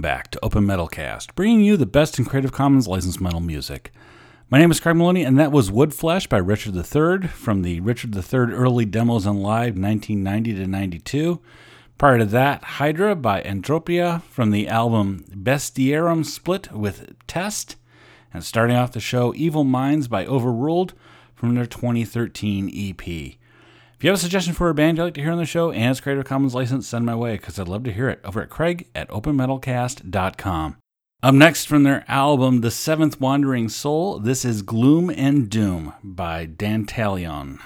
Welcome back to Open Metal Cast, bringing you the best in Creative Commons licensed metal music. My name is Craig Maloney, and that was Woodflesh by Richard III from the Richard III early demos on live 1990 to 92. Prior to that, Hydra by Entropia from the album Bestiarum split with Test. And starting off the show, Evil Minds by Overruled from their 2013 EP. If you have a suggestion for a band you'd like to hear on the show and it's Creative Commons license, send my way because I'd love to hear it over at craig at openmetalcast.com. Up next from their album The Seventh Wandering Soul, this is Gloom and Doom by Dantalion.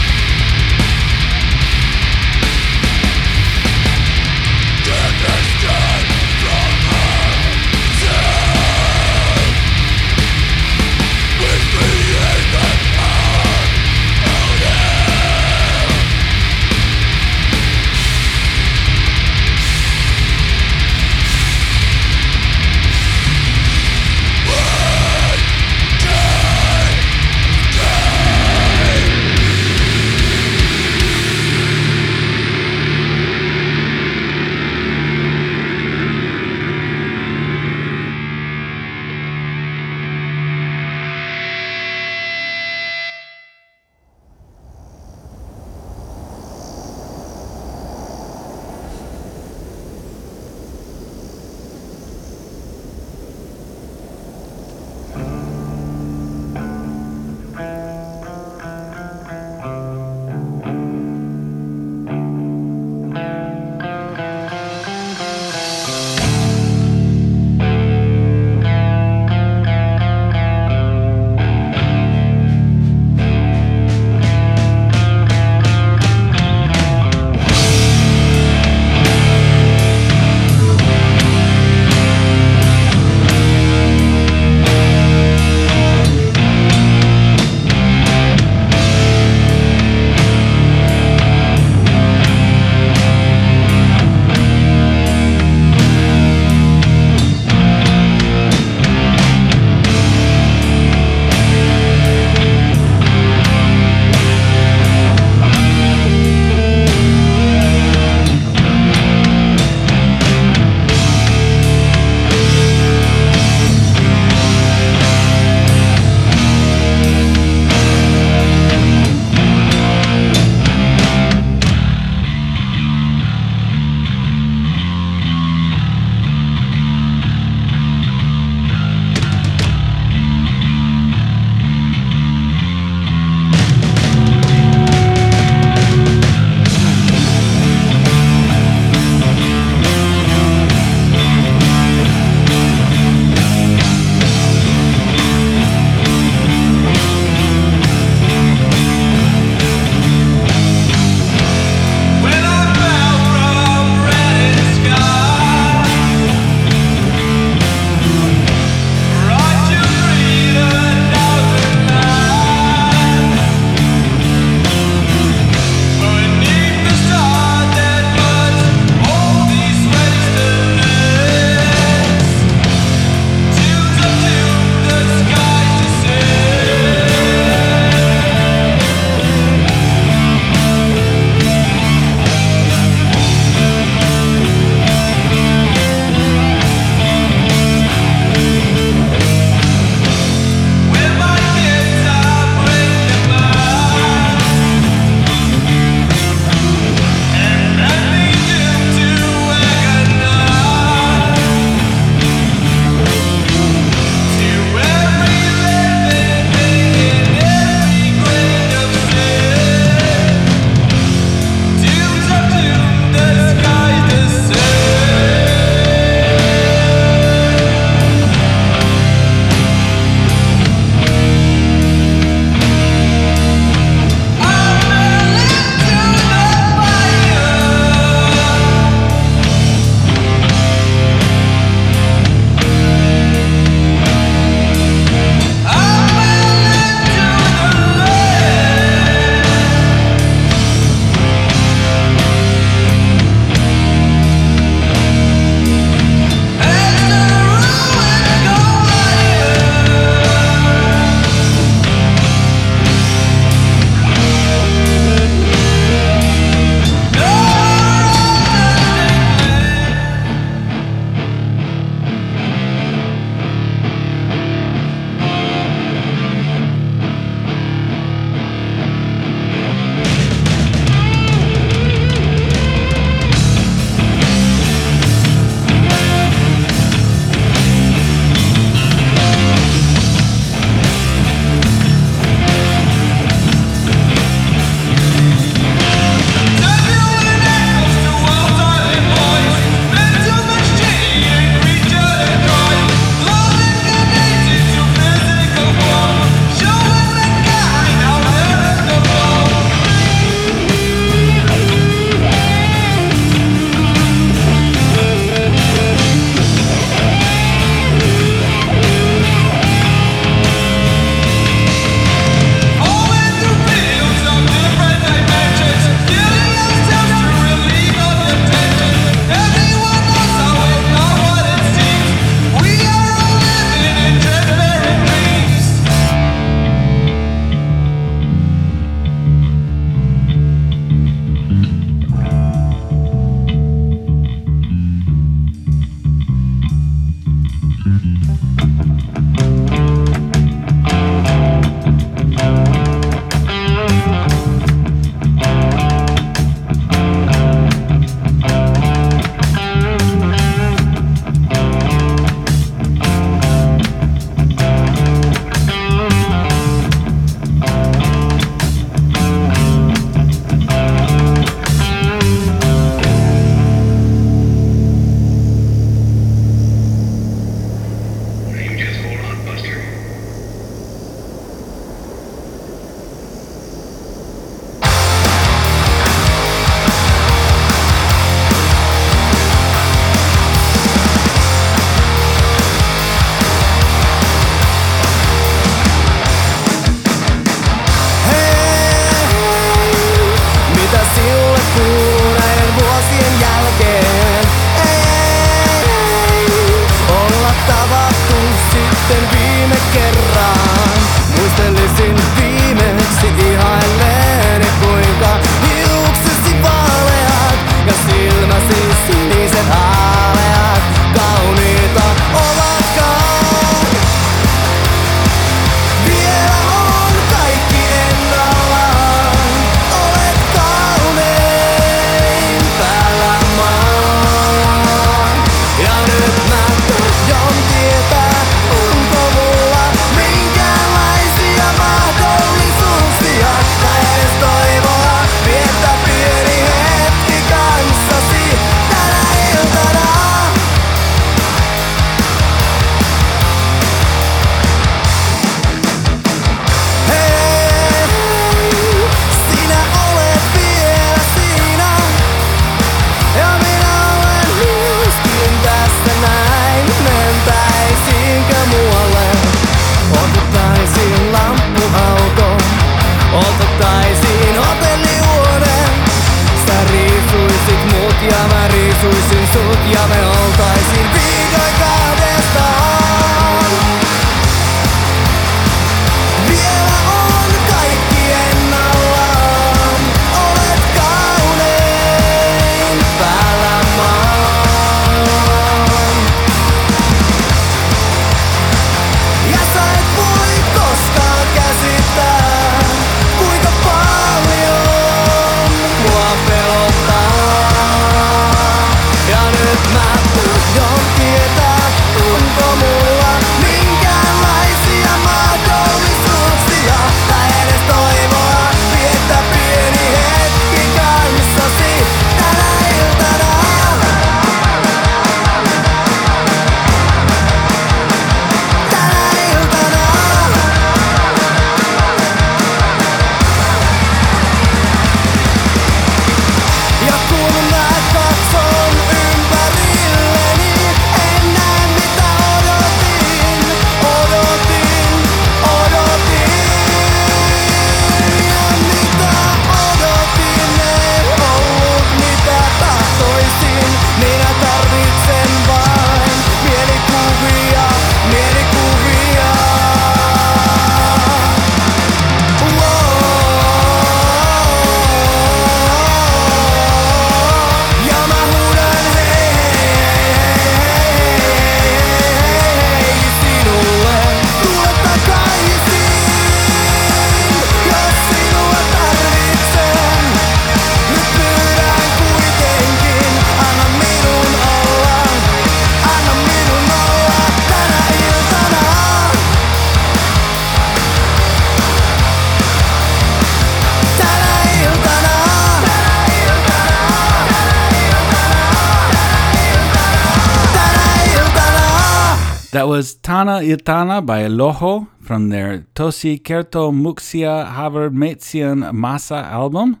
That was Tana Itana by Loho from their Tosi Kerto Muxia Haver Metzian Masa album.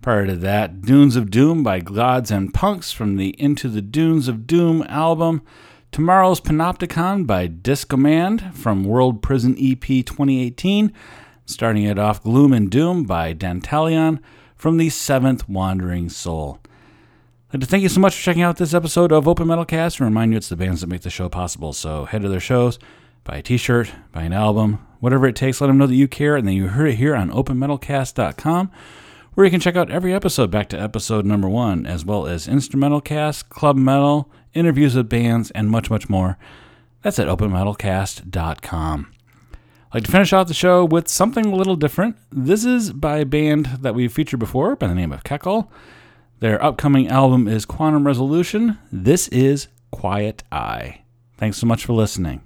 Prior to that, Dunes of Doom by Gods and Punks from the Into the Dunes of Doom album. Tomorrow's Panopticon by Discommand from World Prison EP 2018. Starting it off, Gloom and Doom by Dantalion from the Seventh Wandering Soul. Like to thank you so much for checking out this episode of Open Metal Cast and remind you it's the bands that make the show possible. So head to their shows, buy a t shirt, buy an album, whatever it takes, let them know that you care, and then you heard it here on openmetalcast.com, where you can check out every episode back to episode number one, as well as instrumental cast, club metal, interviews with bands, and much, much more. That's at openmetalcast.com. I'd like to finish off the show with something a little different. This is by a band that we've featured before by the name of Kekal. Their upcoming album is Quantum Resolution. This is Quiet Eye. Thanks so much for listening.